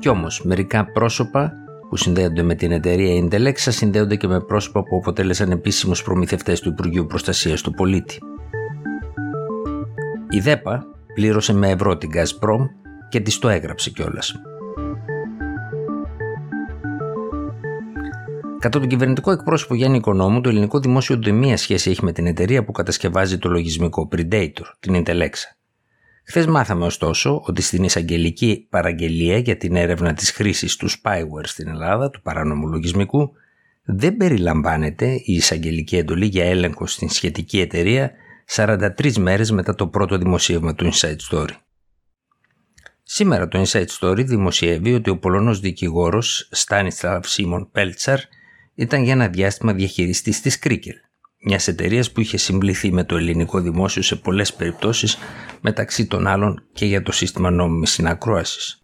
Κι όμως μερικά πρόσωπα που συνδέονται με την εταιρεία Intelex συνδέονται και με πρόσωπα που αποτέλεσαν επίσημους προμηθευτές του Υπουργείου Προστασίας του Πολίτη. Η ΔΕΠΑ πλήρωσε με ευρώ την Gazprom και της το έγραψε κιόλας. Κατά τον κυβερνητικό εκπρόσωπο Γιάννη Οικονόμου, το ελληνικό δημόσιο ούτε μία σχέση έχει με την εταιρεία που κατασκευάζει το λογισμικό Predator, την Intelexa. Χθες μάθαμε ωστόσο ότι στην εισαγγελική παραγγελία για την έρευνα της χρήσης του spyware στην Ελλάδα, του παράνομου λογισμικού, δεν περιλαμβάνεται η εισαγγελική εντολή για έλεγχο στην σχετική εταιρεία 43 μέρες μετά το πρώτο δημοσίευμα του Inside Story. Σήμερα το Inside Story δημοσιεύει ότι ο Πολωνός δικηγόρος Στάνισλαβ Σίμον Πέλτσαρ ήταν για ένα διάστημα διαχειριστής της Κρίκελ, μιας εταιρείας που είχε συμπληθεί με το ελληνικό δημόσιο σε πολλές περιπτώσεις, μεταξύ των άλλων και για το σύστημα νόμιμης συνακρόασης.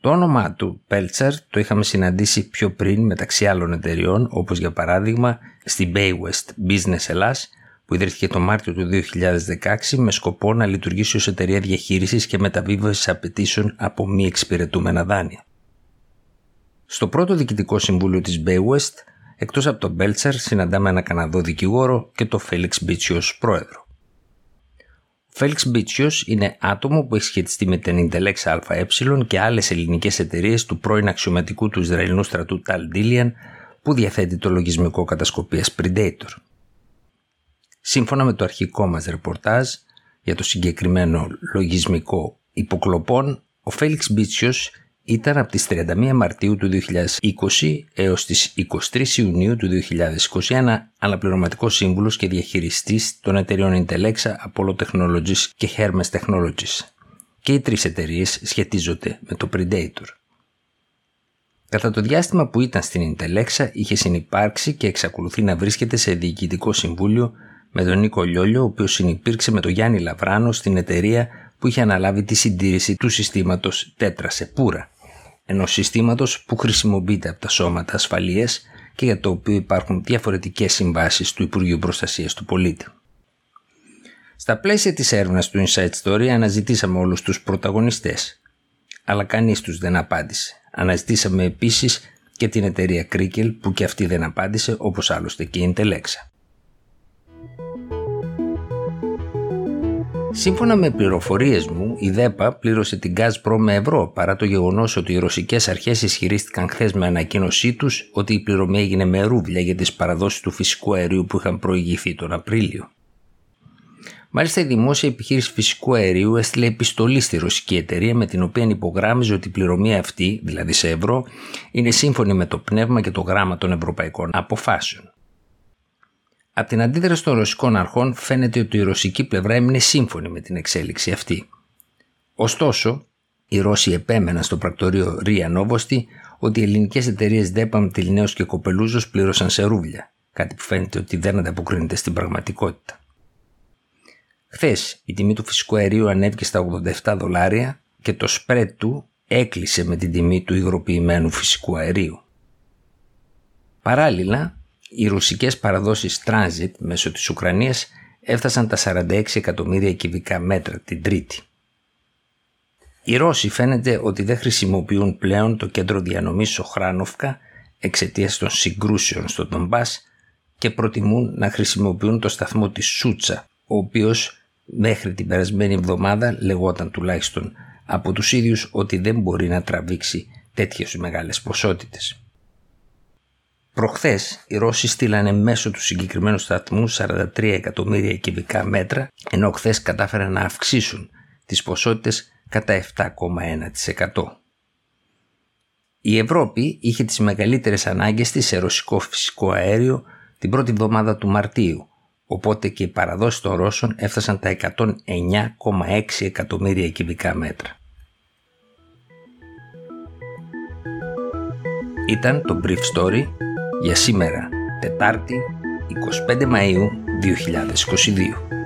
Το όνομα του Πέλτσαρ το είχαμε συναντήσει πιο πριν μεταξύ άλλων εταιριών, όπως για παράδειγμα στη Baywest Business Ελλάς, που ιδρύθηκε το Μάρτιο του 2016 με σκοπό να λειτουργήσει ως εταιρεία διαχείρισης και μεταβίβασης απαιτήσεων από μη εξυπηρετούμενα δάνεια. Στο πρώτο διοικητικό συμβούλιο της Baywest Εκτός από τον Μπέλτσερ συναντάμε ένα Καναδό δικηγόρο και τον Φέλιξ Μπίτσιος πρόεδρο. Ο Φέλιξ Μπίτσιος είναι άτομο που έχει σχετιστεί με την Intelex ΑΕ και άλλες ελληνικές εταιρείες του πρώην αξιωματικού του Ισραηλινού στρατού Ταλ Ντίλιαν που διαθέτει το λογισμικό κατασκοπίας Predator. Σύμφωνα με το αρχικό μας ρεπορτάζ για το συγκεκριμένο λογισμικό υποκλοπών, ο Φέλιξ Μπίτσιος ήταν από τις 31 Μαρτίου του 2020 έως τις 23 Ιουνίου του 2021 αναπληρωματικός σύμβουλος και διαχειριστής των εταιριών Intelexa, Apollo Technologies και Hermes Technologies. Και οι τρεις εταιρείες σχετίζονται με το Predator. Κατά το διάστημα που ήταν στην Intelexa είχε συνυπάρξει και εξακολουθεί να βρίσκεται σε διοικητικό συμβούλιο με τον Νίκο Λιόλιο, ο οποίος συνυπήρξε με τον Γιάννη Λαβράνο στην εταιρεία που είχε αναλάβει τη συντήρηση του συστήματος Τέτρα Σεπούρα, ενός συστήματος που χρησιμοποιείται από τα σώματα ασφαλείας και για το οποίο υπάρχουν διαφορετικές συμβάσεις του Υπουργείου Προστασίας του Πολίτη. Στα πλαίσια της έρευνας του Inside Story αναζητήσαμε όλους τους πρωταγωνιστές, αλλά κανείς τους δεν απάντησε. Αναζητήσαμε επίσης και την εταιρεία Κρίκελ που και αυτή δεν απάντησε όπως άλλωστε και η Intelexa. Σύμφωνα με πληροφορίες μου, η ΔΕΠΑ πλήρωσε την Gazprom με ευρώ παρά το γεγονός ότι οι ρωσικές αρχές ισχυρίστηκαν χθες με ανακοίνωσή τους ότι η πληρωμή έγινε με ρούβλια για τις παραδόσεις του φυσικού αερίου που είχαν προηγηθεί τον Απρίλιο. Μάλιστα, η δημόσια επιχείρηση φυσικού αερίου έστειλε επιστολή στη ρωσική εταιρεία με την οποία υπογράμμιζε ότι η πληρωμή αυτή, δηλαδή σε ευρώ, είναι σύμφωνη με το πνεύμα και το γράμμα των ευρωπαϊκών αποφάσεων. Από την αντίδραση των ρωσικών αρχών φαίνεται ότι η ρωσική πλευρά έμεινε σύμφωνη με την εξέλιξη αυτή. Ωστόσο, οι Ρώσοι επέμεναν στο πρακτορείο Ρία Νόβοστη ότι οι ελληνικές εταιρείες Δέπαμ, Τιλνέο και Κοπελούζος πλήρωσαν σε ρούβλια, κάτι που φαίνεται ότι δεν ανταποκρίνεται στην πραγματικότητα. Χθες η τιμή του φυσικού αερίου ανέβηκε στα 87 δολάρια και το spread του έκλεισε με την τιμή του υγροποιημένου φυσικού αερίου. Παράλληλα, οι ρουσικές παραδόσεις transit μέσω της Ουκρανίας έφτασαν τα 46 εκατομμύρια κυβικά μέτρα την Τρίτη. Οι Ρώσοι φαίνεται ότι δεν χρησιμοποιούν πλέον το κέντρο διανομής Σοχράνοφκα εξαιτίας των συγκρούσεων στο Ντομπάς και προτιμούν να χρησιμοποιούν το σταθμό της Σούτσα, ο οποίος μέχρι την περασμένη εβδομάδα λεγόταν τουλάχιστον από τους ίδιους ότι δεν μπορεί να τραβήξει τέτοιες μεγάλες ποσότητες. Προχθές οι Ρώσοι στείλανε μέσω του συγκεκριμένου σταθμού 43 εκατομμύρια κυβικά μέτρα, ενώ χθες κατάφεραν να αυξήσουν τις ποσότητες κατά 7,1%. Η Ευρώπη είχε τις μεγαλύτερες ανάγκες της σε ρωσικό φυσικό αέριο την πρώτη εβδομάδα του Μαρτίου, οπότε και οι παραδόσεις των Ρώσων έφτασαν τα 109,6 εκατομμύρια κυβικά μέτρα. ήταν το Brief Story για σήμερα, Τετάρτη, 25 Μαΐου 2022.